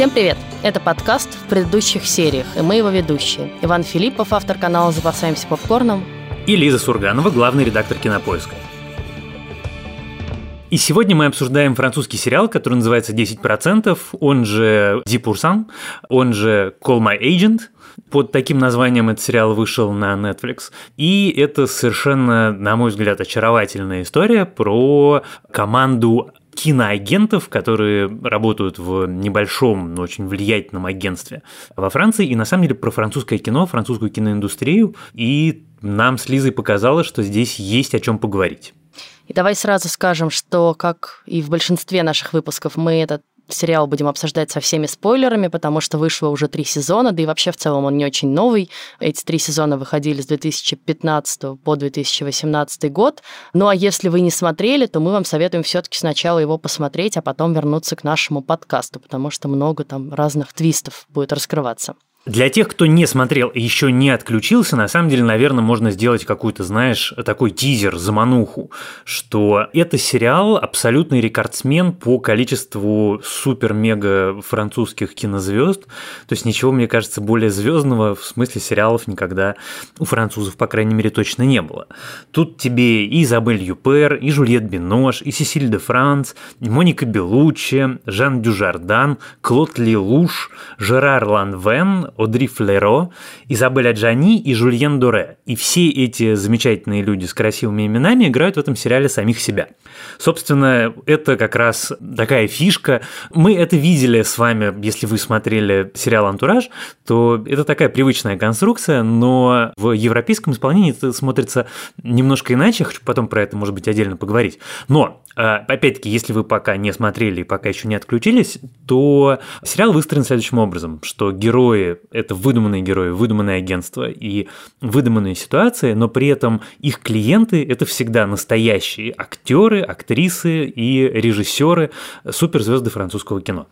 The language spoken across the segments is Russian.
Всем привет! Это подкаст в предыдущих сериях, и мы его ведущие. Иван Филиппов, автор канала «Запасаемся попкорном». И Лиза Сурганова, главный редактор «Кинопоиска». И сегодня мы обсуждаем французский сериал, который называется «10%», он же «10%», он же «Call My Agent», под таким названием этот сериал вышел на Netflix. И это совершенно, на мой взгляд, очаровательная история про команду киноагентов, которые работают в небольшом, но очень влиятельном агентстве во Франции. И на самом деле про французское кино, французскую киноиндустрию. И нам с Лизой показалось, что здесь есть о чем поговорить. И давай сразу скажем, что, как и в большинстве наших выпусков, мы этот сериал будем обсуждать со всеми спойлерами, потому что вышло уже три сезона, да и вообще в целом он не очень новый. Эти три сезона выходили с 2015 по 2018 год. Ну а если вы не смотрели, то мы вам советуем все-таки сначала его посмотреть, а потом вернуться к нашему подкасту, потому что много там разных твистов будет раскрываться. Для тех, кто не смотрел и еще не отключился, на самом деле, наверное, можно сделать какой-то, знаешь, такой тизер, замануху, что это сериал абсолютный рекордсмен по количеству супер-мега французских кинозвезд. То есть ничего, мне кажется, более звездного в смысле сериалов никогда у французов, по крайней мере, точно не было. Тут тебе и Изабель Юпер, и Жюльет Бинош, и Сесиль де Франц, и Моника Белуччи, Жан Дюжардан, Клод Лилуш, Жерар Ланвен, Одри Флеро, Изабель Джани и Жульен Дуре. И все эти замечательные люди с красивыми именами играют в этом сериале самих себя. Собственно, это как раз такая фишка. Мы это видели с вами, если вы смотрели сериал «Антураж», то это такая привычная конструкция, но в европейском исполнении это смотрится немножко иначе. Хочу потом про это, может быть, отдельно поговорить. Но а, опять-таки, если вы пока не смотрели и пока еще не отключились, то сериал выстроен следующим образом, что герои – это выдуманные герои, выдуманные агентства и выдуманные ситуации, но при этом их клиенты – это всегда настоящие актеры, актрисы и режиссеры, суперзвезды французского кино.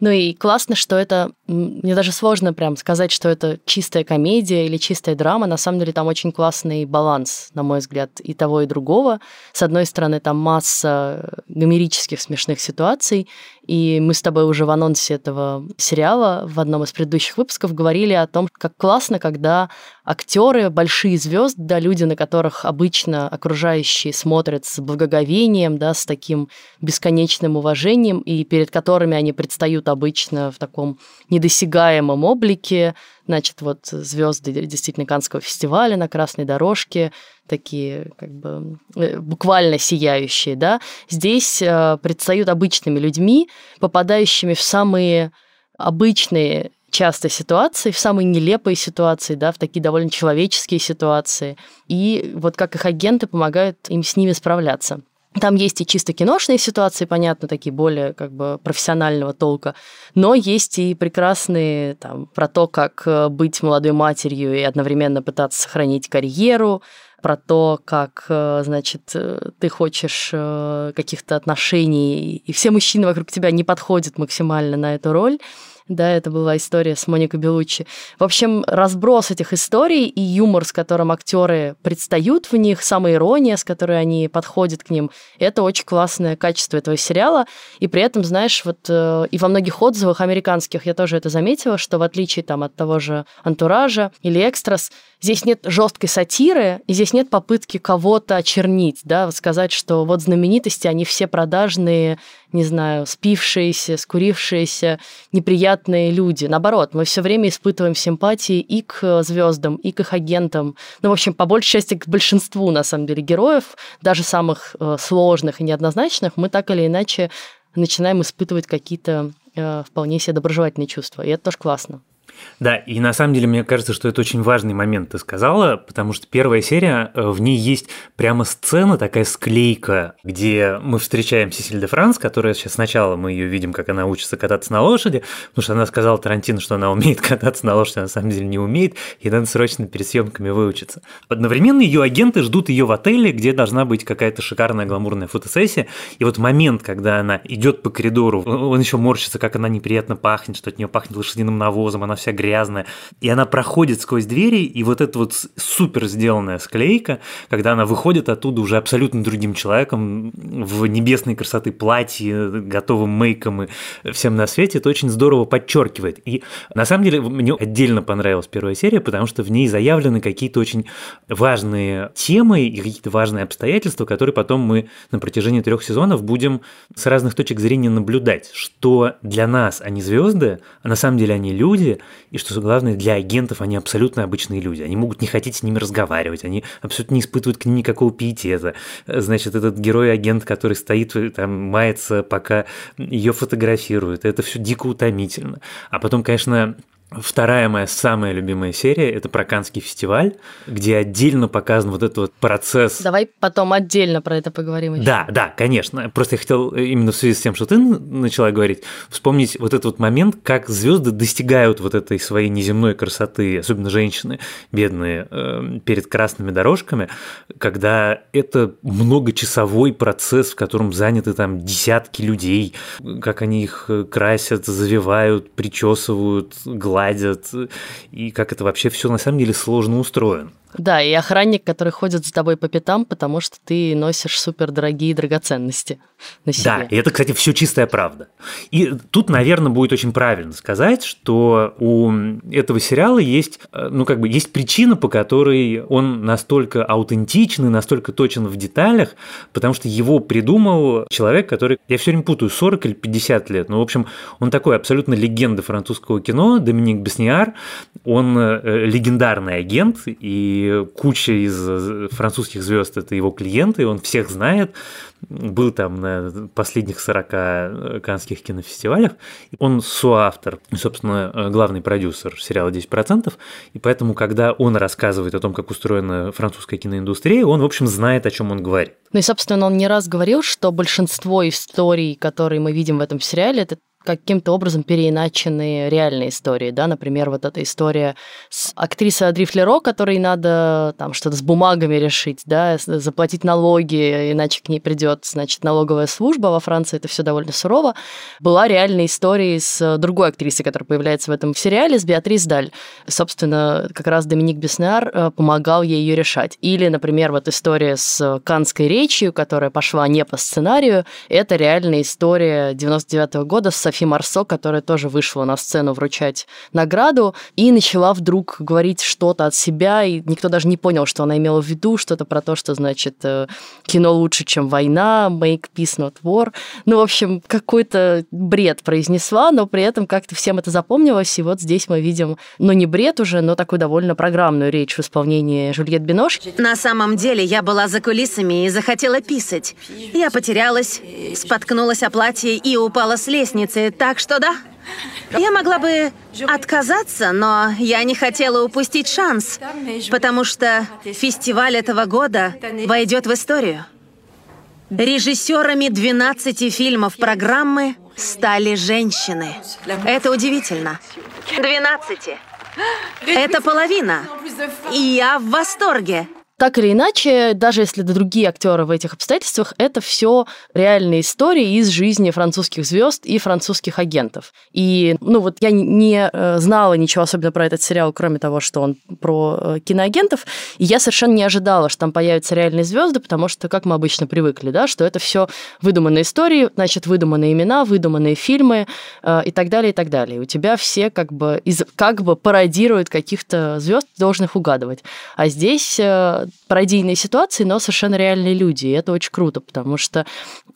Ну и классно, что это... Мне даже сложно прям сказать, что это чистая комедия или чистая драма. На самом деле там очень классный баланс, на мой взгляд, и того, и другого. С одной стороны, там масса гомерических смешных ситуаций, и мы с тобой уже в анонсе этого сериала в одном из предыдущих выпусков говорили о том, как классно, когда актеры, большие звезды, да, люди, на которых обычно окружающие смотрят с благоговением, да, с таким бесконечным уважением, и перед которыми они предстают обычно в таком недосягаемом облике, значит, вот звезды действительно Канского фестиваля на красной дорожке, такие как бы э, буквально сияющие, да, здесь э, предстают обычными людьми, попадающими в самые обычные часто ситуации, в самые нелепые ситуации, да, в такие довольно человеческие ситуации. И вот как их агенты помогают им с ними справляться. Там есть и чисто киношные ситуации, понятно, такие более как бы профессионального толка, но есть и прекрасные там про то, как э, быть молодой матерью и одновременно пытаться сохранить карьеру, про то, как, э, значит, э, ты хочешь каких-то отношений, и все мужчины вокруг тебя не подходят максимально на эту роль. Да, это была история с Моникой Белуччи. В общем, разброс этих историй и юмор, с которым актеры предстают в них, самая ирония, с которой они подходят к ним, это очень классное качество этого сериала. И при этом, знаешь, вот э, и во многих отзывах американских я тоже это заметила, что в отличие там от того же «Антуража» или «Экстрас», здесь нет жесткой сатиры, и здесь нет попытки кого-то очернить, да, сказать, что вот знаменитости, они все продажные, не знаю, спившиеся, скурившиеся, неприятные люди. Наоборот, мы все время испытываем симпатии и к звездам, и к их агентам. Ну, в общем, по большей части к большинству, на самом деле, героев, даже самых э, сложных и неоднозначных, мы так или иначе начинаем испытывать какие-то э, вполне себе доброжелательные чувства. И это тоже классно. Да, и на самом деле мне кажется, что это очень важный момент ты сказала, потому что первая серия, э, в ней есть прямо сцена, такая склейка, где мы встречаем Сесиль де Франс, которая сейчас сначала мы ее видим, как она учится кататься на лошади, потому что она сказала Тарантино, что она умеет кататься на лошади, а на самом деле не умеет, и надо срочно перед съемками выучиться. Одновременно ее агенты ждут ее в отеле, где должна быть какая-то шикарная гламурная фотосессия, и вот момент, когда она идет по коридору, он еще морщится, как она неприятно пахнет, что от нее пахнет лошадиным навозом, она вся грязная. И она проходит сквозь двери, и вот эта вот супер сделанная склейка, когда она выходит оттуда уже абсолютно другим человеком, в небесной красоты платье, готовым мейком и всем на свете, это очень здорово подчеркивает. И на самом деле мне отдельно понравилась первая серия, потому что в ней заявлены какие-то очень важные темы и какие-то важные обстоятельства, которые потом мы на протяжении трех сезонов будем с разных точек зрения наблюдать, что для нас они звезды, а на самом деле они люди, и что главное, для агентов они абсолютно обычные люди. Они могут не хотеть с ними разговаривать, они абсолютно не испытывают к ним никакого пиетета. Значит, этот герой-агент, который стоит, там, мается, пока ее фотографируют, это все дико утомительно. А потом, конечно, Вторая моя самая любимая серия – это про Канский фестиваль, где отдельно показан вот этот вот процесс. Давай потом отдельно про это поговорим. Еще. Да, да, конечно. Просто я хотел именно в связи с тем, что ты начала говорить, вспомнить вот этот вот момент, как звезды достигают вот этой своей неземной красоты, особенно женщины, бедные, э, перед красными дорожками, когда это многочасовой процесс, в котором заняты там десятки людей, как они их красят, завивают, причесывают, гладят ладят, и как это вообще все на самом деле сложно устроено. Да, и охранник, который ходит за тобой по пятам, потому что ты носишь супер дорогие драгоценности на себе. Да, и это, кстати, все чистая правда. И тут, наверное, будет очень правильно сказать, что у этого сериала есть, э, ну, как бы, есть причина, по которой он настолько аутентичный, настолько точен в деталях, потому что его придумал человек, который, я все время путаю, 40 или 50 лет, ну, в общем, он такой абсолютно легенда французского кино, Доминик Бесниар, он э, легендарный агент, и куча из э, французских звезд это его клиенты, он всех знает, был там на последних 40 э, канских кинофестивалях. Он соавтор, собственно, э, главный продюсер сериала «10%», и поэтому, когда он рассказывает о том, как устроена французская киноиндустрия, он, в общем, знает, о чем он говорит. Ну и, собственно, он не раз говорил, что большинство историй, которые мы видим в этом сериале, это каким-то образом переиначены реальные истории, да, например, вот эта история с актрисой Адри Флеро, которой надо там что-то с бумагами решить, да, заплатить налоги, иначе к ней придет, значит, налоговая служба, во Франции это все довольно сурово, была реальная история с другой актрисой, которая появляется в этом сериале, с Беатрис Даль. Собственно, как раз Доминик Беснер э, помогал ей ее решать. Или, например, вот история с канской речью, которая пошла не по сценарию, это реальная история 99 -го года с Софи Марсо, которая тоже вышла на сцену вручать награду и начала вдруг говорить что-то от себя, и никто даже не понял, что она имела в виду, что-то про то, что, значит, э, кино лучше, чем война, make peace not war. Ну, в общем, какой-то бред произнесла, но при этом как-то всем это запомнилось, и вот здесь мы видим, ну, не бред уже, но такую довольно программную речь в исполнении Жюльет Бинош. На самом деле я была за кулисами и захотела писать. Я потерялась, споткнулась о платье и упала с лестницы, так что да. Я могла бы отказаться, но я не хотела упустить шанс, потому что фестиваль этого года войдет в историю. Режиссерами 12 фильмов программы стали женщины. Это удивительно. 12. Это половина. И я в восторге. Так или иначе, даже если это другие актеры в этих обстоятельствах, это все реальные истории из жизни французских звезд и французских агентов. И, ну вот я не э, знала ничего особенно про этот сериал, кроме того, что он про э, киноагентов, и я совершенно не ожидала, что там появятся реальные звезды, потому что, как мы обычно привыкли, да, что это все выдуманные истории, значит, выдуманные имена, выдуманные фильмы э, и так далее, и так далее. И у тебя все как бы, из, как бы пародируют каких-то звезд, должных угадывать. А здесь пародийные ситуации, но совершенно реальные люди. И это очень круто, потому что,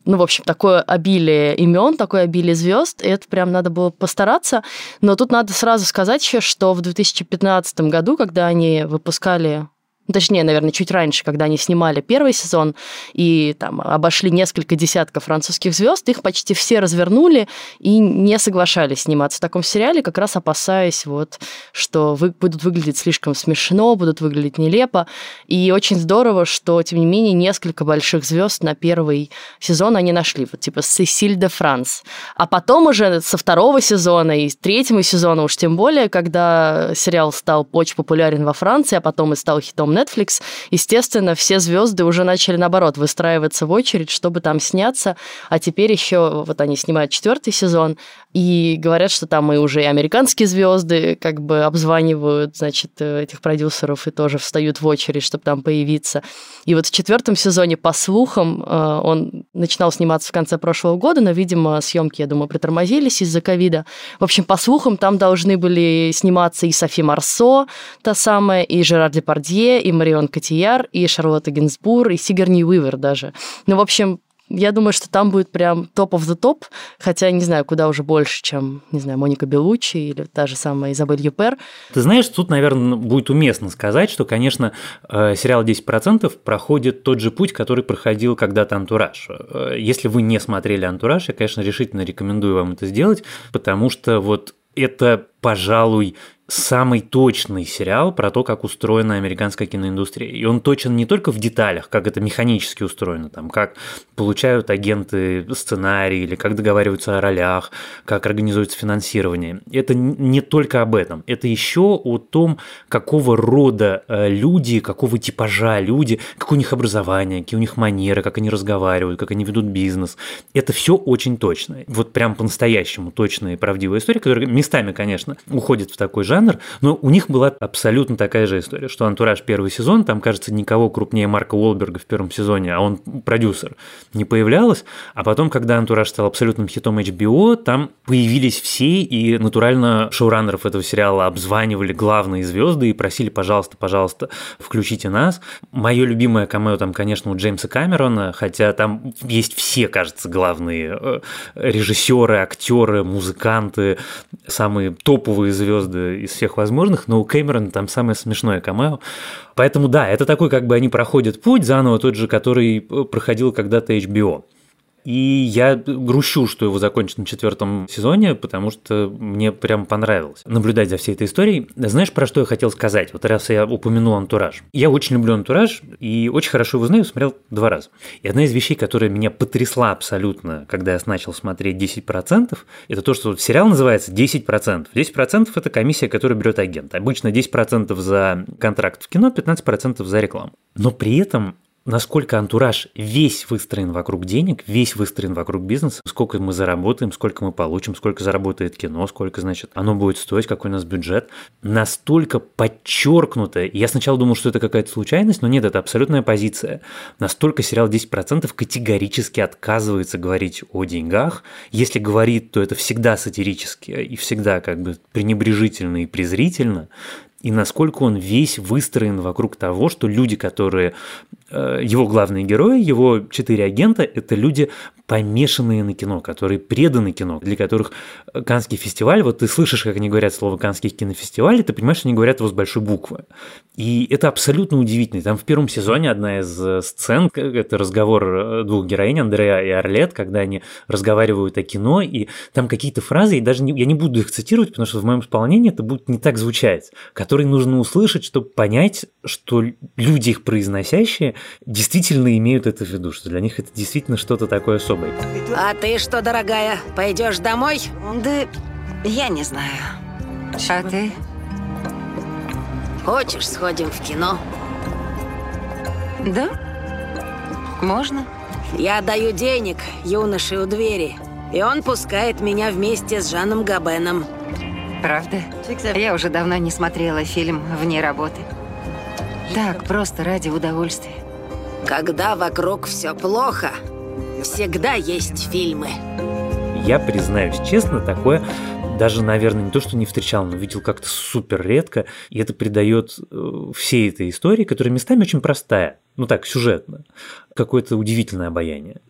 ну, в общем, такое обилие имен, такое обилие звезд, и это прям надо было постараться. Но тут надо сразу сказать еще, что в 2015 году, когда они выпускали точнее, наверное, чуть раньше, когда они снимали первый сезон и там обошли несколько десятков французских звезд, их почти все развернули и не соглашались сниматься в таком сериале, как раз опасаясь вот, что вы, будут выглядеть слишком смешно, будут выглядеть нелепо. И очень здорово, что, тем не менее, несколько больших звезд на первый сезон они нашли, вот типа Сесиль де Франс. А потом уже со второго сезона и третьего сезона уж тем более, когда сериал стал очень популярен во Франции, а потом и стал хитом Netflix, естественно, все звезды уже начали, наоборот, выстраиваться в очередь, чтобы там сняться. А теперь еще вот они снимают четвертый сезон, И говорят, что там и уже и американские звезды как бы обзванивают, значит, э, этих продюсеров и тоже встают в очередь, чтобы там появиться. И вот в четвертом сезоне, по слухам, э, он начинал сниматься в конце прошлого года, но, видимо, съемки, я думаю, притормозились из-за ковида. В общем, по слухам, там должны были сниматься и Софи Марсо, та самая, и Жерар Депардье, и Марион Котияр, и Шарлотта Гинсбур, и Сигарни Уивер даже. Ну, в общем, я думаю, что там будет прям топ of the топ, хотя не знаю, куда уже больше, чем, не знаю, Моника Белучи или та же самая Изабель Юпер. Ты знаешь, тут, наверное, будет уместно сказать, что, конечно, э, сериал «10%» проходит тот же путь, который проходил когда-то «Антураж». Э, если вы не смотрели «Антураж», я, конечно, решительно рекомендую вам это сделать, потому что вот это, пожалуй, самый точный сериал про то, как устроена американская киноиндустрия. И он точен не только в деталях, как это механически устроено, там, как получают агенты сценарий, или как договариваются о ролях, как организуется финансирование. Это не только об этом. Это еще о том, какого рода э, люди, какого типажа люди, какое у них образование, какие у них манеры, как они разговаривают, как они ведут бизнес. Это все очень точно. Вот прям по-настоящему точная и правдивая история, которая местами, конечно, уходит в такой жанр, жанр, но у них была абсолютно такая же история, что «Антураж» первый сезон, там, кажется, никого крупнее Марка Уолберга в первом сезоне, а он продюсер, не появлялось, а потом, когда «Антураж» стал абсолютным хитом HBO, там появились все, и натурально шоураннеров этого сериала обзванивали главные звезды и просили, пожалуйста, пожалуйста, включите нас. Мое любимое камео там, конечно, у Джеймса Камерона, хотя там есть все, кажется, главные э, режиссеры, актеры, музыканты, самые топовые звезды из всех возможных, но у Кэмерона там самое смешное камео. Поэтому да, это такой, как бы они проходят путь заново, тот же, который проходил когда-то HBO. И я грущу, что его закончат на четвертом сезоне, потому что мне прям понравилось наблюдать за всей этой историей. Знаешь, про что я хотел сказать? Вот раз я упомянул антураж. Я очень люблю антураж и очень хорошо его знаю, смотрел два раза. И одна из вещей, которая меня потрясла абсолютно, когда я начал смотреть 10%, это то, что сериал называется 10%. 10% это комиссия, которую берет агент. Обычно 10% за контракт в кино, 15% за рекламу. Но при этом насколько антураж весь выстроен вокруг денег, весь выстроен вокруг бизнеса, сколько мы заработаем, сколько мы получим, сколько заработает кино, сколько, значит, оно будет стоить, какой у нас бюджет, настолько подчеркнуто. Я сначала думал, что это какая-то случайность, но нет, это абсолютная позиция. Настолько сериал 10% категорически отказывается говорить о деньгах. Если говорит, то это всегда сатирически и всегда как бы пренебрежительно и презрительно и насколько он весь выстроен вокруг того, что люди, которые э, его главные герои, его четыре агента, это люди помешанные на кино, которые преданы кино, для которых Канский фестиваль, вот ты слышишь, как они говорят слово Канский кинофестиваль, и ты понимаешь, что они говорят его с большой буквы. И это абсолютно удивительно. Там в первом сезоне одна из э, сцен, это разговор э, двух героинь, Андрея и Орлет, когда они разговаривают о кино, и там какие-то фразы, и даже не, я не буду их цитировать, потому что в моем исполнении это будет не так звучать, которые нужно услышать, чтобы понять, что люди, их произносящие, действительно имеют это в виду, что для них это действительно что-то такое особое. А ты что, дорогая, пойдешь домой? Да я не знаю. А ты? Хочешь, сходим в кино? Да? Можно? Я даю денег юноше у двери, и он пускает меня вместе с Жаном Габеном. Правда? Я уже давно не смотрела фильм «Вне работы». Так, просто ради удовольствия. Когда вокруг все плохо, всегда есть фильмы. Я признаюсь честно, такое даже, наверное, не то, что не встречал, но видел как-то супер редко, и это придает э, всей этой истории, которая местами очень простая, ну так, сюжетно, какое-то удивительное обаяние.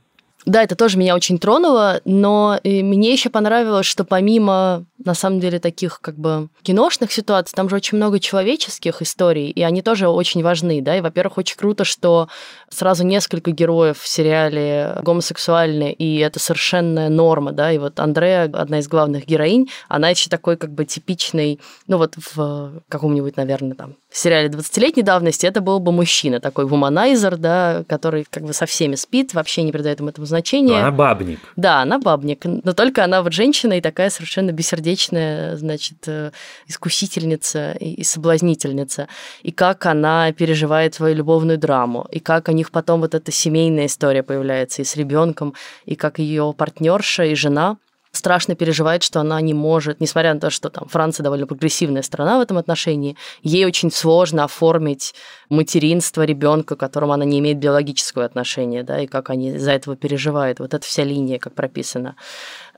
Да, это тоже меня очень тронуло, но мне еще понравилось, что помимо, на самом деле, таких как бы киношных ситуаций, там же очень много человеческих историй, и они тоже очень важны, да, и, во-первых, очень круто, что сразу несколько героев в сериале гомосексуальны, и это совершенная норма, да, и вот Андрея, одна из главных героинь, она еще такой как бы типичный, ну вот в каком-нибудь, наверное, там сериале 20-летней давности это был бы мужчина, такой вуманайзер, да, который как бы со всеми спит, вообще не придает им этому значения. Но она бабник. Да, она бабник, но только она вот женщина и такая совершенно бессердечная, значит, э, искусительница и соблазнительница. И как она переживает свою любовную драму, и как у них потом вот эта семейная история появляется и с ребенком, и как ее партнерша и жена страшно переживает, что она не может, несмотря на то, что там Франция довольно прогрессивная страна в этом отношении, ей очень сложно оформить материнство ребенка, к которому она не имеет биологического отношения, да, и как они из-за этого переживают. Вот эта вся линия, как прописана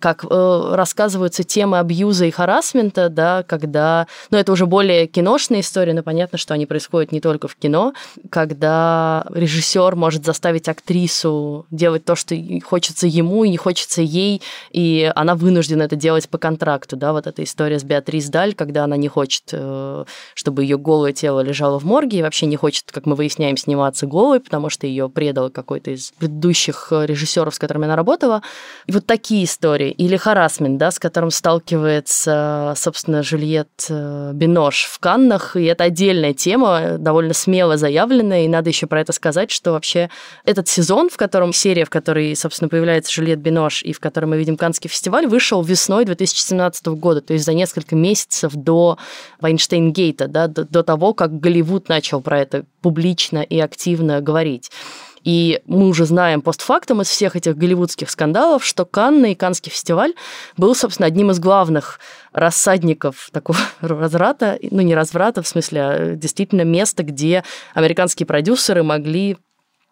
как э, рассказываются темы абьюза и харасмента, да, когда, ну, это уже более киношная история, но понятно, что они происходят не только в кино, когда режиссер может заставить актрису делать то, что хочется ему и не хочется ей, и она вынуждена это делать по контракту, да, вот эта история с Беатрис Даль, когда она не хочет, э, чтобы ее голое тело лежало в морге, и вообще не хочет, как мы выясняем, сниматься голой, потому что ее предал какой-то из предыдущих режиссеров, с которыми она работала. И вот такие истории истории, или харасмент, да, с которым сталкивается, собственно, Жюльет э, Бинош в Каннах, и это отдельная тема, довольно смело заявленная, и надо еще про это сказать, что вообще этот сезон, в котором серия, в которой, собственно, появляется Жюльет Бинош, и в которой мы видим Каннский фестиваль, вышел весной 2017 года, то есть за несколько месяцев до Вайнштейн-гейта, да, до, до того, как Голливуд начал про это публично и активно говорить. И мы уже знаем постфактум из всех этих голливудских скандалов, что Канны и Каннский фестиваль был, собственно, одним из главных рассадников такого разврата, ну не разврата, в смысле, а действительно место, где американские продюсеры могли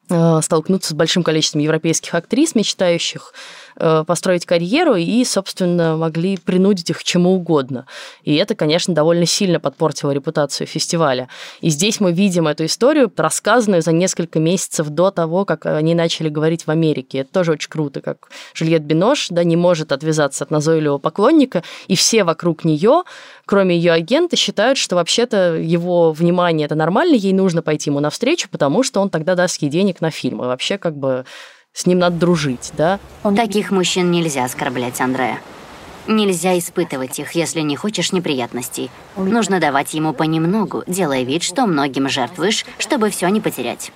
э, столкнуться с большим количеством европейских актрис, мечтающих построить карьеру и, собственно, могли принудить их к чему угодно. И это, конечно, довольно сильно подпортило репутацию фестиваля. И здесь мы видим эту историю, рассказанную за несколько месяцев до того, как они начали говорить в Америке. Это тоже очень круто, как Жюльет Бинош да, не может отвязаться от назойливого поклонника, и все вокруг нее, кроме ее агента, считают, что вообще-то его внимание это нормально, ей нужно пойти ему навстречу, потому что он тогда даст ей денег на фильм. И вообще как бы с ним надо дружить, да? Таких мужчин нельзя оскорблять, Андрея. Нельзя испытывать их, если не хочешь неприятностей. Нужно давать ему понемногу, делая вид, что многим жертвуешь, чтобы все не потерять.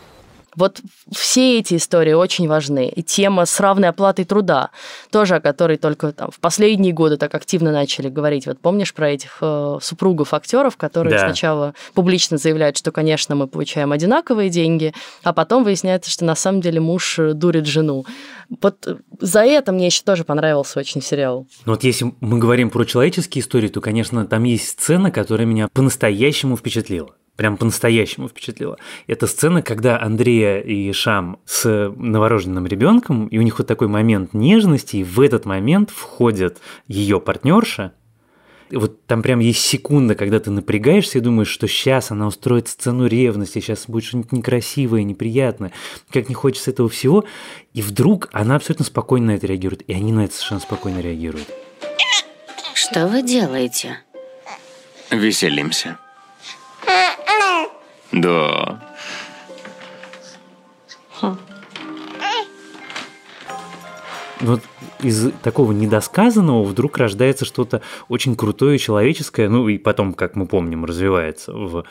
Вот все эти истории очень важны. И тема с равной оплатой труда, тоже о которой только там, в последние годы так активно начали говорить. Вот помнишь про этих э, супругов актеров, которые да. сначала публично заявляют, что, конечно, мы получаем одинаковые деньги, а потом выясняется, что на самом деле муж э, дурит жену. Вот за это мне еще тоже понравился очень сериал. Ну вот если мы говорим про человеческие истории, то, конечно, там есть сцена, которая меня по-настоящему впечатлила прям по-настоящему впечатлила. Это сцена, когда Андрея и Шам с новорожденным ребенком, и у них вот такой момент нежности, и в этот момент входит ее партнерша. Вот там прям есть секунда, когда ты напрягаешься и думаешь, что сейчас она устроит сцену ревности, сейчас будет что-нибудь некрасивое, неприятное, как не хочется этого всего. И вдруг она абсолютно спокойно на это реагирует, и они на это совершенно спокойно реагируют. Что вы делаете? Веселимся. Да. Вот из такого недосказанного вдруг рождается что-то очень крутое человеческое, ну и потом, как мы помним, развивается в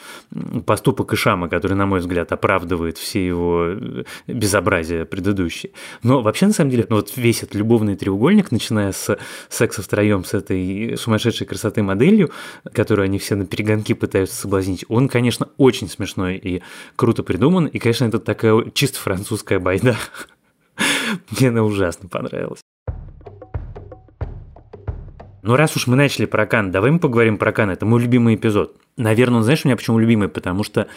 поступок Ишама, который, на мой взгляд, оправдывает все его э, безобразия предыдущие. Но вообще, на самом деле, ну вот весь этот любовный треугольник, начиная с секса втроем с этой сумасшедшей красоты моделью, которую они все на перегонки пытаются соблазнить, он, конечно, очень смешной и круто придуман, и, конечно, это такая чисто французская байда. Мне она ужасно понравилась. Ну, раз уж мы начали про Кан, давай мы поговорим про Кан. Это мой любимый эпизод. Наверное, знаешь, у меня почему любимый? Потому что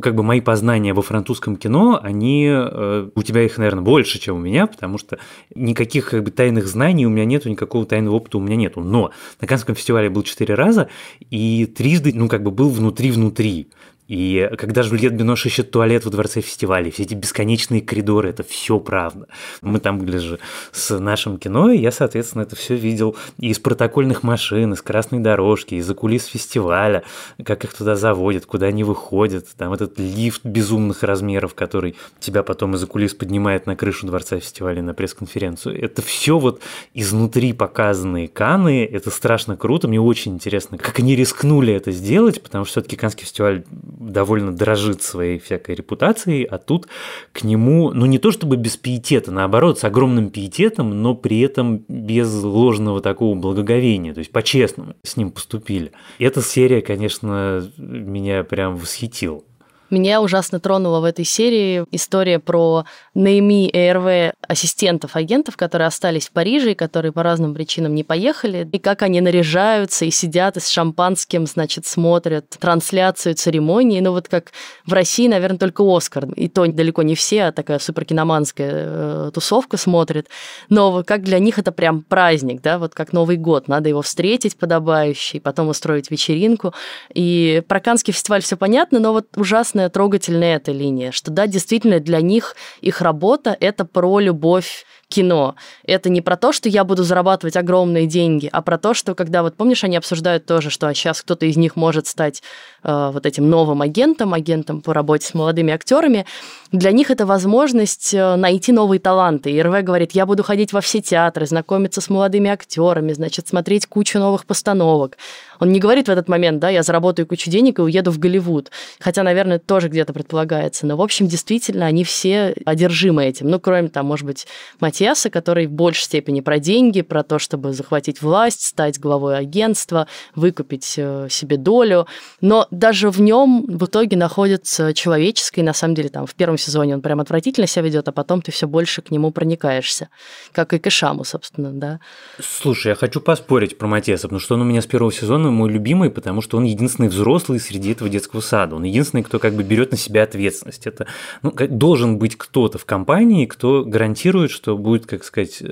как бы мои познания во французском кино, они э, у тебя их, наверное, больше, чем у меня, потому что никаких как бы тайных знаний у меня нету, никакого тайного опыта у меня нету. Но на Канском фестивале был четыре раза, и трижды, ну, как бы был внутри-внутри. И когда Жюльет Бинош ищет туалет во дворце фестиваля, все эти бесконечные коридоры, это все правда. Мы там были же с нашим кино, и я, соответственно, это все видел и из протокольных машин, из красной дорожки, из-за кулис фестиваля, как их туда заводят, куда они выходят, там этот лифт безумных размеров, который тебя потом из-за кулис поднимает на крышу дворца фестиваля на пресс-конференцию. Это все вот изнутри показанные Каны, это страшно круто, мне очень интересно, как они рискнули это сделать, потому что все-таки Канский фестиваль довольно дрожит своей всякой репутацией, а тут к нему, ну не то чтобы без пиетета, наоборот, с огромным пиететом, но при этом без ложного такого благоговения, то есть по-честному с ним поступили. Эта серия, конечно, меня прям восхитила. Меня ужасно тронула в этой серии история про Наими и РВ ассистентов агентов, которые остались в Париже и которые по разным причинам не поехали, и как они наряжаются и сидят и с шампанским, значит, смотрят трансляцию церемонии. Ну вот как в России, наверное, только Оскар, и то далеко не все, а такая суперкиноманская э, тусовка смотрит. Но как для них это прям праздник, да, вот как Новый год, надо его встретить подобающий, потом устроить вечеринку. И про Канский фестиваль все понятно, но вот ужасно классная, трогательная эта линия, что да, действительно для них их работа — это про любовь кино. Это не про то, что я буду зарабатывать огромные деньги, а про то, что когда, вот помнишь, они обсуждают тоже, что сейчас кто-то из них может стать э, вот этим новым агентом, агентом по работе с молодыми актерами. Для них это возможность э, найти новые таланты. И РВ говорит, я буду ходить во все театры, знакомиться с молодыми актерами, значит, смотреть кучу новых постановок. Он не говорит в этот момент, да, я заработаю кучу денег и уеду в Голливуд. Хотя, наверное, тоже где-то предполагается. Но, в общем, действительно, они все одержимы этим. Ну, кроме там, может быть, Матиаса, который в большей степени про деньги, про то, чтобы захватить власть, стать главой агентства, выкупить э, себе долю. Но даже в нем в итоге находится человеческое, на самом деле, там в первом сезоне он прям отвратительно себя ведет, а потом ты все больше к нему проникаешься. Как и к Ишаму, собственно, да. Слушай, я хочу поспорить про Матиаса, потому что он у меня с первого сезона мой любимый, потому что он единственный взрослый среди этого детского сада. Он единственный, кто как бы берет на себя ответственность. Это ну, должен быть кто-то в компании, кто гарантирует, что будет, как сказать,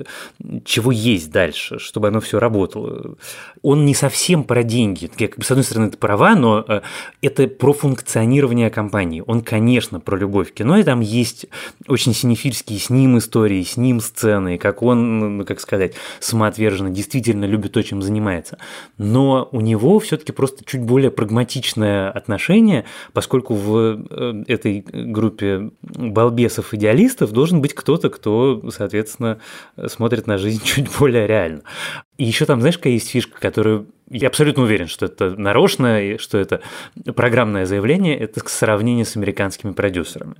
чего есть дальше, чтобы оно все работало. Он не совсем про деньги. Я, как бы, с одной стороны, это права, но э, это про функционирование компании. Он, конечно, про любовь к кино, и там есть очень синефильские с ним истории, с ним сцены, как он, ну, как сказать, самоотверженно действительно любит то, чем занимается. Но у него все-таки просто чуть более прагматичное отношение, поскольку в э, этой группе балбесов-идеалистов должен быть кто-то, кто, соответственно, смотрит на жизнь чуть более реально. И еще там, знаешь, какая есть фишка, которую я абсолютно уверен, что это нарочно, что это программное заявление, это сравнение с американскими продюсерами.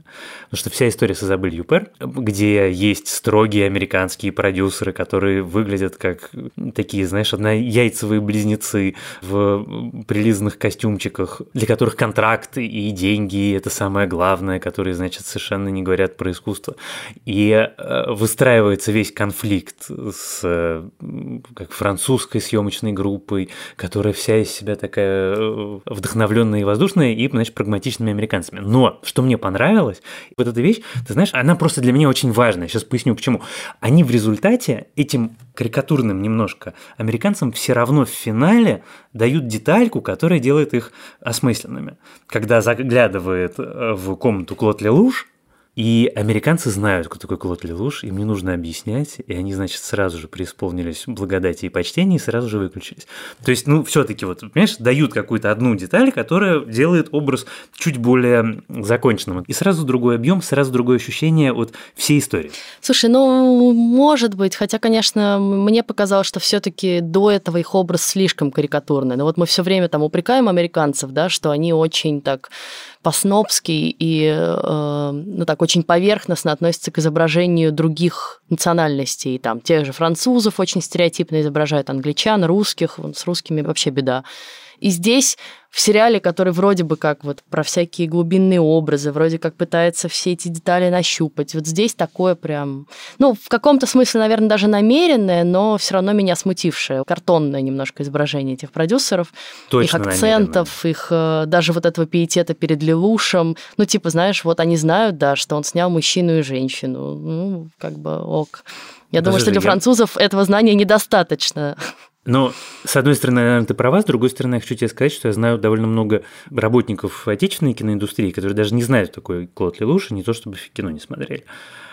Потому что вся история с Изабель Юпер, где есть строгие американские продюсеры, которые выглядят как такие, знаешь, однояйцевые близнецы в прилизанных костюмчиках, для которых контракты и деньги – это самое главное, которые, значит, совершенно не говорят про искусство. И э, выстраивается весь конфликт с как французской съемочной группой, которая вся из себя такая э, вдохновленная и воздушная, и, значит, прагматичными американцами. Но что мне понравилось, вот эта вещь, ты знаешь, она просто для меня очень важная. Сейчас поясню, почему. Они в результате этим карикатурным немножко американцам все равно в финале дают детальку, которая делает их осмысленными. Когда заглядывает э, в комнату Клод Лелуш, и американцы знают, кто такой Клод Лелуш, им не нужно объяснять, и они, значит, сразу же преисполнились благодати и почтения и сразу же выключились. То есть, ну, все таки вот, понимаешь, дают какую-то одну деталь, которая делает образ чуть более законченным. И сразу другой объем, сразу другое ощущение от всей истории. Слушай, ну, может быть, хотя, конечно, мне показалось, что все таки до этого их образ слишком карикатурный. Но вот мы все время там упрекаем американцев, да, что они очень так по-снобски и, э, ну так, очень поверхностно относятся к изображению других национальностей. Там тех же французов очень стереотипно изображают, англичан, русских. С русскими вообще беда. И здесь в сериале, который вроде бы как вот про всякие глубинные образы, вроде как пытается все эти детали нащупать. Вот здесь такое прям, ну, в каком-то смысле, наверное, даже намеренное, но все равно меня смутившее, картонное немножко изображение этих продюсеров, Точно их акцентов, намеренное. их даже вот этого пиетета перед Лелушем. Ну, типа, знаешь, вот они знают, да, что он снял мужчину и женщину. Ну, как бы ок. Я Даже думаю, что для я... французов этого знания недостаточно. Но, с одной стороны, наверное, ты права, с другой стороны, я хочу тебе сказать, что я знаю довольно много работников отечественной киноиндустрии, которые даже не знают такой Клод Лелуш, не то чтобы кино не смотрели.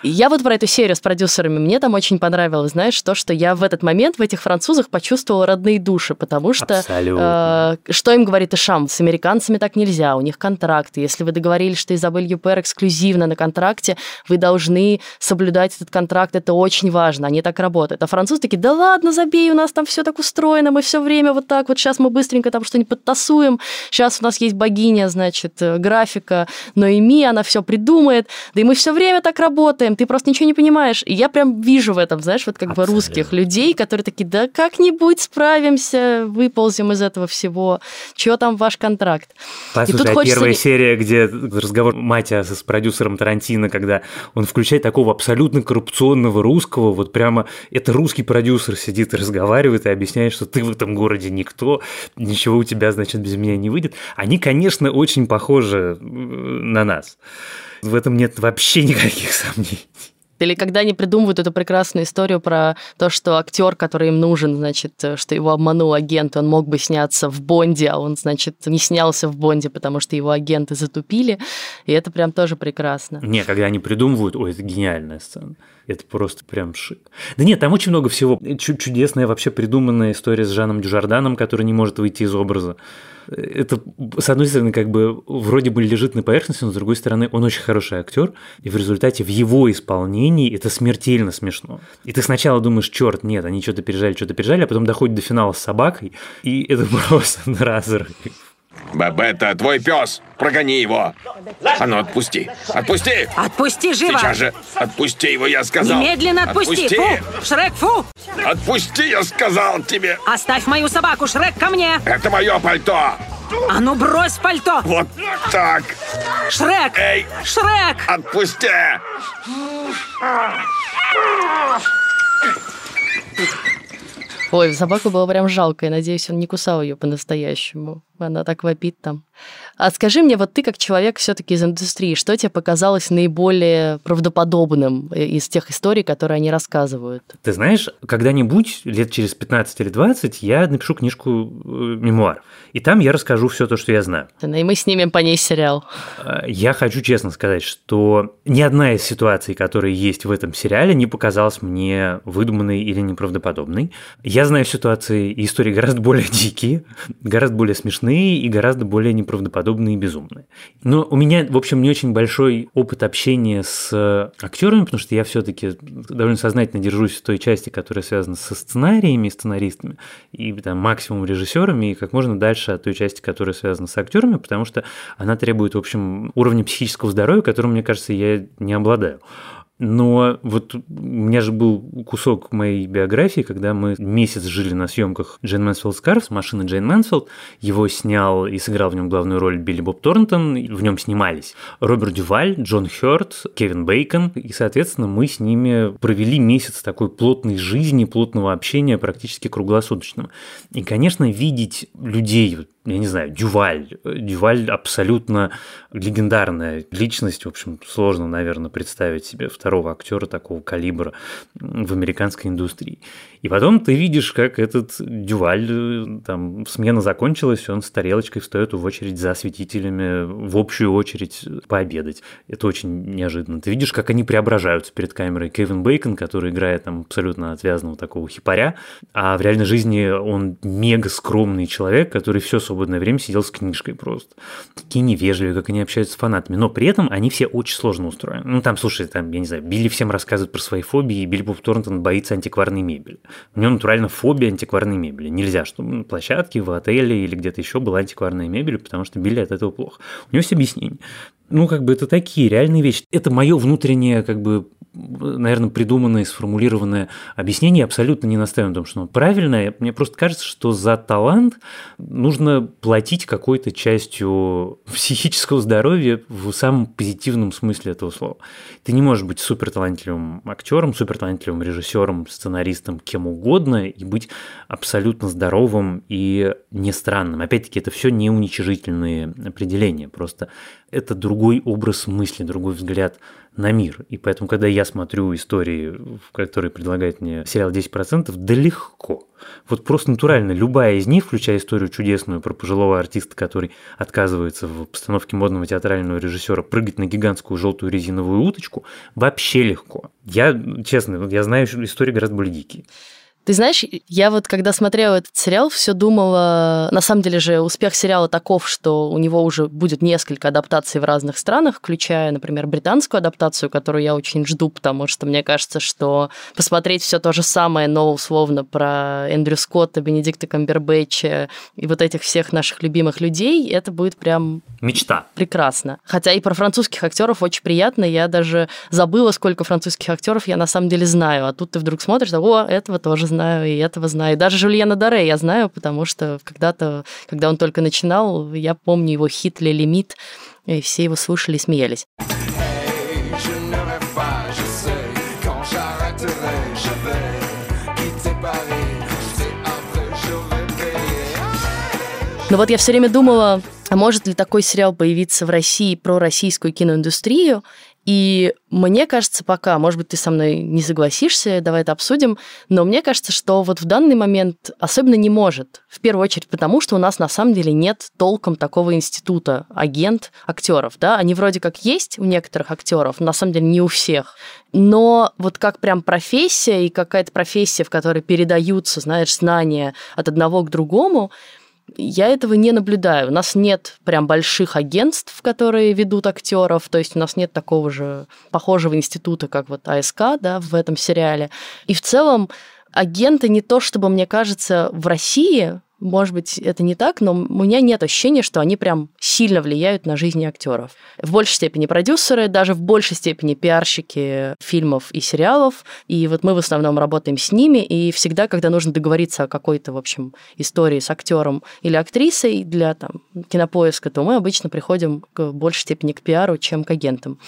Я вот про эту серию с продюсерами, мне там очень понравилось, знаешь, то, что я в этот момент в этих французах почувствовала родные души, потому что э, что им говорит Ишам, с американцами так нельзя, у них контракты. Если вы договорились, что Изабель Юпер эксклюзивно на контракте, вы должны соблюдать этот контракт, это очень важно, они так работают. А французы такие, да ладно, забей, у нас там все так устроено, мы все время вот так вот, сейчас мы быстренько там что-нибудь подтасуем, сейчас у нас есть богиня, значит, э, графика, но и ми, она все придумает, да и мы все время так работаем, ты просто ничего не понимаешь. И я прям вижу в этом, знаешь, вот как Абсолютно. бы русских людей, которые такие, да как-нибудь справимся, выползем из этого всего, чего там ваш контракт. Послушай, и тут а хочется... первая серия, где разговор Матя с продюсером Тарантино, когда он включает такого абсолютно коррупционного русского, вот прямо это русский продюсер сидит и разговаривает и объясняет, что ты в этом городе никто, ничего у тебя, значит, без меня не выйдет. Они, конечно, очень похожи на нас. В этом нет вообще никаких сомнений. Или когда они придумывают эту прекрасную историю про то, что актер, который им нужен, значит, э, что его обманул агент, он мог бы сняться в Бонде, а он, значит, не снялся в Бонде, потому что его агенты затупили. И это прям тоже прекрасно. Не, когда они придумывают, ой, это гениальная сцена. Это просто прям шик. Да нет, там очень много всего. Чудесная вообще придуманная история с Жаном Дюжарданом, который не может выйти из образа это, с одной стороны, как бы вроде бы лежит на поверхности, но с другой стороны, он очень хороший актер, и в результате в его исполнении это смертельно смешно. И ты сначала думаешь, черт, нет, они что-то пережали, что-то пережали, а потом доходит до финала с собакой, и это просто разрыв. Бабетта, твой пес! Прогони его! А ну отпусти! Отпусти! Отпусти живо! Сейчас же! Отпусти его, я сказал! Немедленно отпусти! отпусти. Фу! Шрек, фу! Отпусти, я сказал тебе! Оставь мою собаку, Шрек, ко мне! Это мое пальто! А ну брось пальто! Вот так! Шрек! Эй! Шрек! Отпусти! Ой, собаку было прям жалко. Я надеюсь, он не кусал ее по-настоящему. Она так вопит там. А скажи мне, вот ты как человек все-таки из индустрии, что тебе показалось наиболее правдоподобным из тех историй, которые они рассказывают? Ты знаешь, когда-нибудь, лет через 15 или 20, я напишу книжку э, мемуар. И там я расскажу все то, что я знаю. И мы снимем по ней сериал. А, я хочу честно сказать, что ни одна из ситуаций, которые есть в этом сериале, не показалась мне выдуманной или неправдоподобной. Я знаю ситуации и истории гораздо более дикие, гораздо более смешные и гораздо более неправдоподобные подобные безумные. Но у меня, в общем, не очень большой опыт общения с актерами, потому что я все-таки довольно сознательно держусь в той части, которая связана со сценариями, сценаристами и там, максимум режиссерами, и как можно дальше от той части, которая связана с актерами, потому что она требует, в общем, уровня психического здоровья, которым, мне кажется, я не обладаю. Но вот у меня же был кусок моей биографии, когда мы месяц жили на съемках Jayne Mansfield's Car, машины Джейн Мэнсфилд. Его снял и сыграл в нем главную роль Билли Боб Торнтон. В нем снимались Роберт Дюваль, Джон Хёрд, Кевин Бейкон. И, соответственно, мы с ними провели месяц такой плотной жизни, плотного общения, практически круглосуточного. И, конечно, видеть людей, я не знаю, Дюваль. Дюваль абсолютно легендарная личность. В общем, сложно, наверное, представить себе второго актера такого калибра в американской индустрии. И потом ты видишь, как этот Дюваль, там, смена закончилась, он с тарелочкой встает в очередь за осветителями, в общую очередь пообедать. Это очень неожиданно. Ты видишь, как они преображаются перед камерой. Кевин Бейкон, который играет там абсолютно отвязанного такого хипаря, а в реальной жизни он мега скромный человек, который все свободное время сидел с книжкой просто. Такие невежливые, как они общаются с фанатами. Но при этом они все очень сложно устроены. Ну, там, слушай, там, я не знаю, Билли всем рассказывает про свои фобии, и Билли Боб Торнтон боится антикварной мебели. У него натурально фобия антикварной мебели. Нельзя, чтобы на площадке, в отеле или где-то еще была антикварная мебель, потому что Билли от этого плохо. У него есть объяснение ну, как бы это такие реальные вещи. Это мое внутреннее, как бы, наверное, придуманное, сформулированное объяснение. Абсолютно не настаиваю на том, что оно правильное. Мне просто кажется, что за талант нужно платить какой-то частью психического здоровья в самом позитивном смысле этого слова. Ты не можешь быть супер талантливым актером, супер талантливым режиссером, сценаристом, кем угодно и быть абсолютно здоровым и не странным. Опять-таки, это все не уничижительные определения. Просто это другой образ мысли, другой взгляд на мир. И поэтому, когда я смотрю истории, которые предлагает мне сериал «10%», да легко. Вот просто натурально любая из них, включая историю чудесную про пожилого артиста, который отказывается в постановке модного театрального режиссера прыгать на гигантскую желтую резиновую уточку, вообще легко. Я, честно, я знаю истории гораздо более дикие. Ты знаешь, я вот когда смотрела этот сериал, все думала... На самом деле же успех сериала таков, что у него уже будет несколько адаптаций в разных странах, включая, например, британскую адаптацию, которую я очень жду, потому что мне кажется, что посмотреть все то же самое, но условно про Эндрю Скотта, Бенедикта Камбербэтча и вот этих всех наших любимых людей, это будет прям... Мечта. Прекрасно. Хотя и про французских актеров очень приятно. Я даже забыла, сколько французских актеров я на самом деле знаю. А тут ты вдруг смотришь, о, этого тоже знаю, и этого знаю. И даже Жульена Даре я знаю, потому что когда-то, когда он только начинал, я помню его хит «Ле лимит», и все его слушали и смеялись. Но вот я все время думала, а может ли такой сериал появиться в России про российскую киноиндустрию? И мне кажется, пока, может быть, ты со мной не согласишься, давай это обсудим, но мне кажется, что вот в данный момент особенно не может. В первую очередь потому, что у нас на самом деле нет толком такого института агент актеров, да, они вроде как есть у некоторых актеров, на самом деле не у всех. Но вот как прям профессия и какая-то профессия, в которой передаются, знаешь, знания от одного к другому, я этого не наблюдаю. У нас нет прям больших агентств, которые ведут актеров, то есть у нас нет такого же похожего института, как вот АСК, да, в этом сериале. И в целом агенты не то, чтобы, мне кажется, в России может быть, это не так, но у меня нет ощущения, что они прям сильно влияют на жизнь актеров. В большей степени продюсеры, даже в большей степени пиарщики фильмов и сериалов. И вот мы в основном работаем с ними, и всегда, когда нужно договориться о какой-то, в общем, истории с актером или актрисой для там, кинопоиска, то мы обычно приходим к большей степени к пиару, чем к агентам.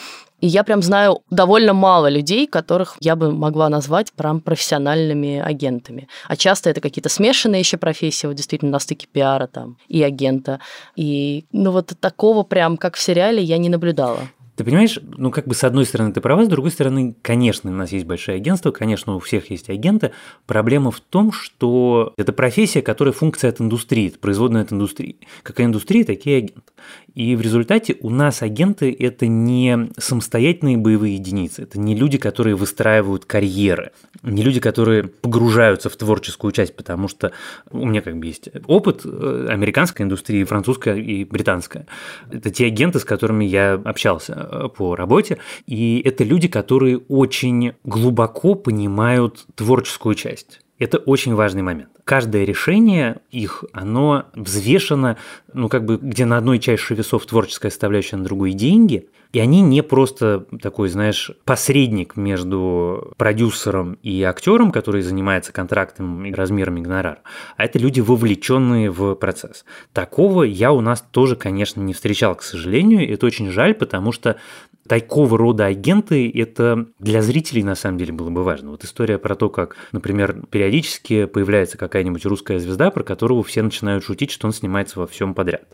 И я прям знаю довольно мало людей, которых я бы могла назвать прям профессиональными агентами. А часто это какие-то смешанные еще профессии, вот действительно на стыке пиара там и агента. И ну вот такого прям, как в сериале, я не наблюдала. Ты понимаешь, ну как бы с одной стороны ты права, с другой стороны, конечно, у нас есть большое агентство, конечно, у всех есть агенты. Проблема в том, что это профессия, которая функция от индустрии, это производная от индустрии. Какая индустрия, такие агенты. И в результате у нас агенты – это не самостоятельные боевые единицы, это не люди, которые выстраивают карьеры, не люди, которые погружаются в творческую часть, потому что у меня как бы есть опыт э, американской индустрии, французская и британская. Это те агенты, с которыми я общался Э, по работе, и это люди, которые очень глубоко понимают творческую часть. Это очень важный момент. Каждое решение их, оно взвешено, ну как бы где на одной чаше весов творческая составляющая, на другой деньги, и они не просто такой, знаешь, посредник между продюсером и актером, который занимается контрактом и размерами гонорара, а это люди, вовлеченные в процесс. Такого я у нас тоже, конечно, не встречал, к сожалению. Это очень жаль, потому что такого рода агенты, это для зрителей на самом деле было бы важно. Вот история про то, как, например, периодически появляется какая-нибудь русская звезда, про которого все начинают шутить, что он снимается во всем подряд.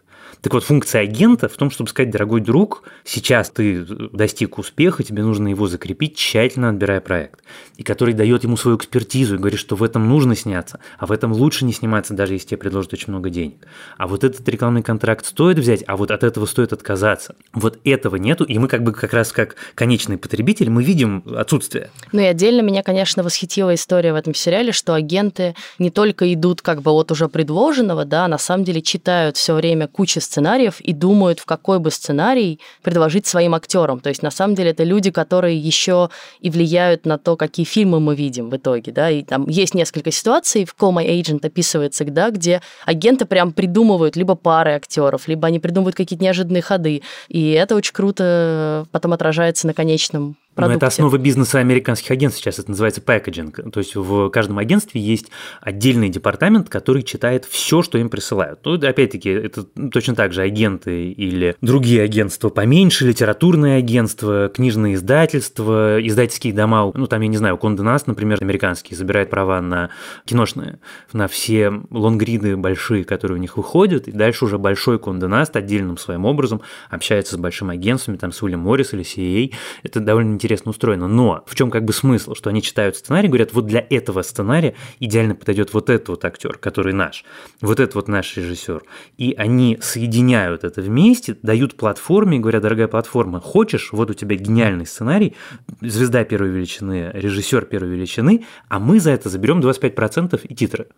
Так вот, функция агента в том, чтобы сказать, дорогой друг, сейчас ты достиг успеха, тебе нужно его закрепить, тщательно отбирая проект. И который дает ему свою экспертизу и говорит, что в этом нужно сняться, а в этом лучше не сниматься, даже если тебе предложат очень много денег. А вот этот рекламный контракт стоит взять, а вот от этого стоит отказаться. Вот этого нету, и мы как бы как раз как конечный потребитель, мы видим отсутствие. Ну и отдельно меня, конечно, восхитила история в этом сериале, что агенты не только идут как бы от уже предложенного, да, на самом деле читают все время кучу сценариев и думают, в какой бы сценарий предложить своим актерам. То есть, на самом деле, это люди, которые еще и влияют на то, какие фильмы мы видим в итоге. Да? И там есть несколько ситуаций, в Call My Agent описывается, да, где агенты прям придумывают либо пары актеров, либо они придумывают какие-то неожиданные ходы. И это очень круто потом отражается на конечном продукте. Но это основа бизнеса американских агентств сейчас, это называется пэкэджинг. То есть в каждом агентстве есть отдельный департамент, который читает все, что им присылают. Ну, опять-таки, это точно так же агенты или другие агентства поменьше, литературные агентства, книжные издательства, издательские дома. Ну, там, я не знаю, Конде Наст, например, американский, забирает права на киношные, на все лонгриды большие, которые у них выходят, и дальше уже большой Конде Наст отдельным своим образом общается с большим агентствами, там, с Уильям Моррис или CAA. Это довольно интересно устроено. Но в чем как бы смысл, что они читают сценарий, говорят, вот для этого сценария идеально подойдет вот этот вот актер, который наш, вот этот вот наш режиссер. И они соединяют это вместе, дают платформе говорят, дорогая платформа, хочешь, вот у тебя гениальный сценарий, звезда первой величины, режиссер первой величины, а мы за это заберем 25% и титры.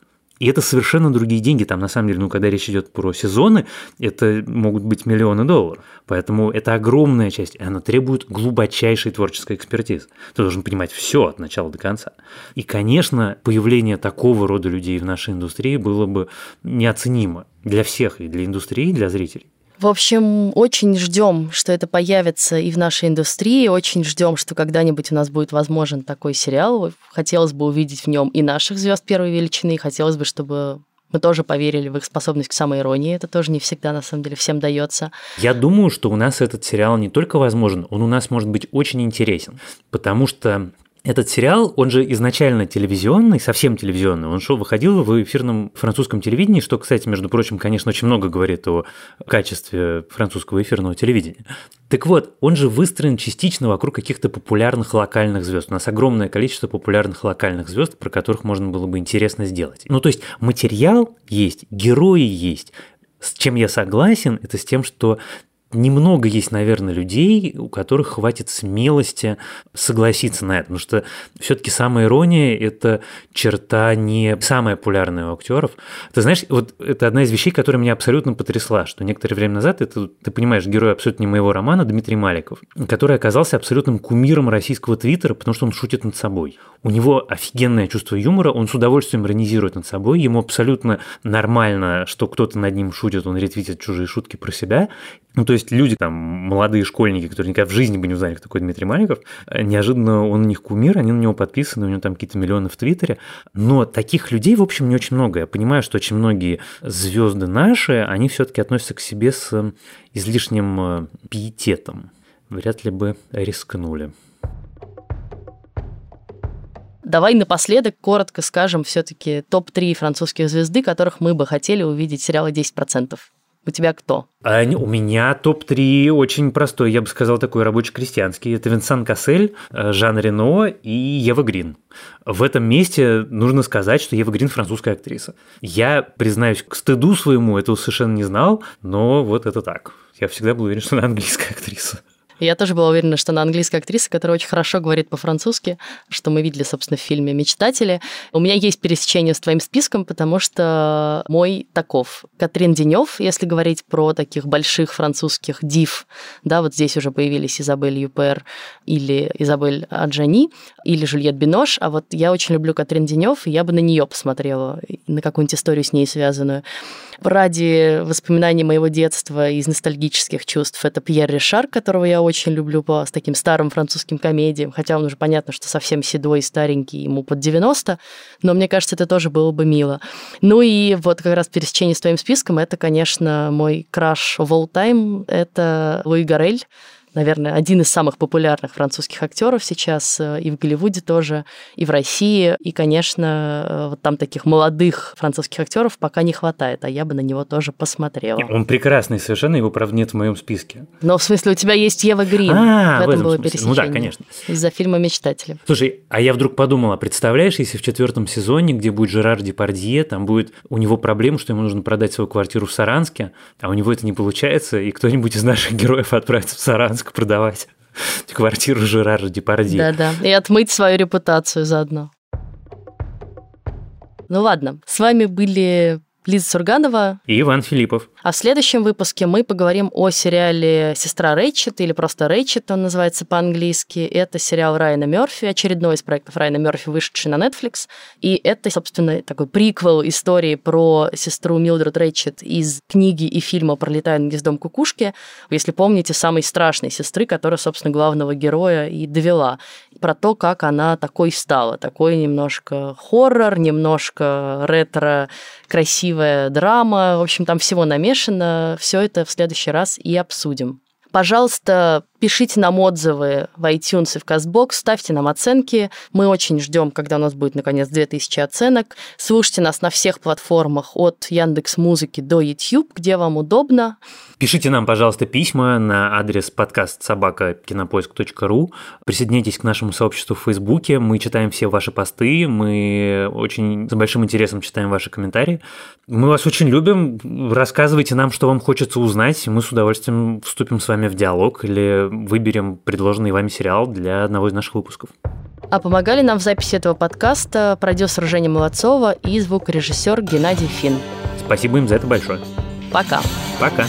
И это совершенно другие деньги. Там, на самом деле, ну, когда речь идет про сезоны, это могут быть миллионы долларов. Поэтому это огромная часть, и она требует глубочайшей творческой экспертизы. Ты должен понимать все от начала до конца. И, конечно, появление такого рода людей в нашей индустрии было бы неоценимо для всех, и для индустрии, и для зрителей. В общем, очень ждем, что это появится и в нашей индустрии, очень ждем, что когда-нибудь у нас будет возможен такой сериал. Хотелось бы увидеть в нем и наших звезд первой величины, хотелось бы, чтобы мы тоже поверили в их способность к самоиронии. Это тоже не всегда, на самом деле, всем дается. Я думаю, что у нас этот сериал не только возможен, он у нас может быть очень интересен, потому что этот сериал, он же изначально телевизионный, совсем телевизионный. Он шел, выходил в эфирном французском телевидении, что, кстати, между прочим, конечно, очень много говорит о качестве французского эфирного телевидения. Так вот, он же выстроен частично вокруг каких-то популярных локальных звезд. У нас огромное количество популярных локальных звезд, про которых можно было бы интересно сделать. Ну, то есть материал есть, герои есть. С чем я согласен, это с тем, что немного есть, наверное, людей, у которых хватит смелости согласиться на это, потому что все-таки самая ирония – это черта не самая популярная у актеров. Ты знаешь, вот это одна из вещей, которая меня абсолютно потрясла, что некоторое время назад, это, ты понимаешь, герой абсолютно не моего романа, Дмитрий Маликов, который оказался абсолютным кумиром российского твиттера, потому что он шутит над собой. У него офигенное чувство юмора, он с удовольствием иронизирует над собой, ему абсолютно нормально, что кто-то над ним шутит, он ретвитит чужие шутки про себя, ну, то есть люди, там, молодые школьники, которые никогда в жизни бы не узнали, кто такой Дмитрий Маликов, э, неожиданно он у них кумир, они на него подписаны, у него там какие-то миллионы в Твиттере. Но таких людей, в общем, не очень много. Я понимаю, что очень многие звезды наши, они все-таки относятся к себе с излишним э, пиететом. Вряд ли бы рискнули. Давай напоследок коротко скажем все-таки топ-3 французских звезды, которых мы бы хотели увидеть в сериале «10%». У тебя кто? А у меня топ-3 очень простой, я бы сказал, такой рабочий-крестьянский. Это Винсан Кассель, э, Жан Рено и Ева Грин. В этом месте нужно сказать, что Ева Грин французская актриса. Я, признаюсь, к стыду своему этого совершенно не знал, но вот это так. Я всегда был уверен, что она английская актриса. Я тоже была уверена, что она английская актриса, которая очень хорошо говорит по-французски, что мы видели, собственно, в фильме «Мечтатели». У меня есть пересечение с твоим списком, потому что мой таков. Катрин Денев, если говорить про таких больших французских див, да, вот здесь уже появились Изабель Юпер или Изабель Аджани, или Жюльет Бинош, а вот я очень люблю Катрин Денев, и я бы на нее посмотрела, на какую-нибудь историю с ней связанную. Ради воспоминаний моего детства из ностальгических чувств это Пьер Ришар, которого я очень люблю по с таким старым французским комедиям, хотя он уже понятно, что совсем седой и старенький, ему под 90, но мне кажется, это тоже было бы мило. Ну и вот как раз пересечение с твоим списком, это, конечно, мой краш of all time, это Луи Гарель, наверное, один из самых популярных французских актеров сейчас э, и в Голливуде тоже, и в России. И, конечно, э, вот там таких молодых французских актеров пока не хватает, а я бы на него тоже посмотрела. Он прекрасный совершенно, его, правда, нет в моем списке. Но в смысле, у тебя есть Ева Грин. А, в этом, в этом было смысле. пересечение. Ну да, конечно. Из-за фильма «Мечтатели». Слушай, а я вдруг подумала, представляешь, если в четвертом сезоне, где будет Жерар Депардье, там будет у него проблема, что ему нужно продать свою квартиру в Саранске, а у него это не получается, и кто-нибудь из наших героев отправится в Саранск продавать квартиру Жерара Депардье. Да-да, и отмыть свою репутацию заодно. Ну ладно, с вами были Лиза Сурганова и Иван Филиппов. А в следующем выпуске мы поговорим о сериале «Сестра Рэйчет» или просто «Рэйчет» он называется по-английски. Это сериал Райана Мерфи, очередной из проектов Райана Мерфи, вышедший на Netflix. И это, собственно, такой приквел истории про сестру Милдред Рэйчет из книги и фильма «Пролетая над гнездом кукушки». Если помните, самой страшной сестры, которая, собственно, главного героя и довела. Про то, как она такой стала. Такой немножко хоррор, немножко ретро, красивая драма. В общем, там всего намешано. Все это в следующий раз и обсудим. Пожалуйста, Пишите нам отзывы в iTunes и в CastBox, ставьте нам оценки. Мы очень ждем, когда у нас будет, наконец, 2000 оценок. Слушайте нас на всех платформах от Яндекс Музыки до YouTube, где вам удобно. Пишите нам, пожалуйста, письма на адрес подкаст собака кинопоиск.ру. Присоединяйтесь к нашему сообществу в Фейсбуке. Мы читаем все ваши посты. Мы очень с большим интересом читаем ваши комментарии. Мы вас очень любим. Рассказывайте нам, что вам хочется узнать. Мы с удовольствием вступим с вами в диалог или выберем предложенный вами сериал для одного из наших выпусков. А помогали нам в записи этого подкаста продюсер Женя Молодцова и звукорежиссер Геннадий Фин. Спасибо им за это большое. Пока. Пока.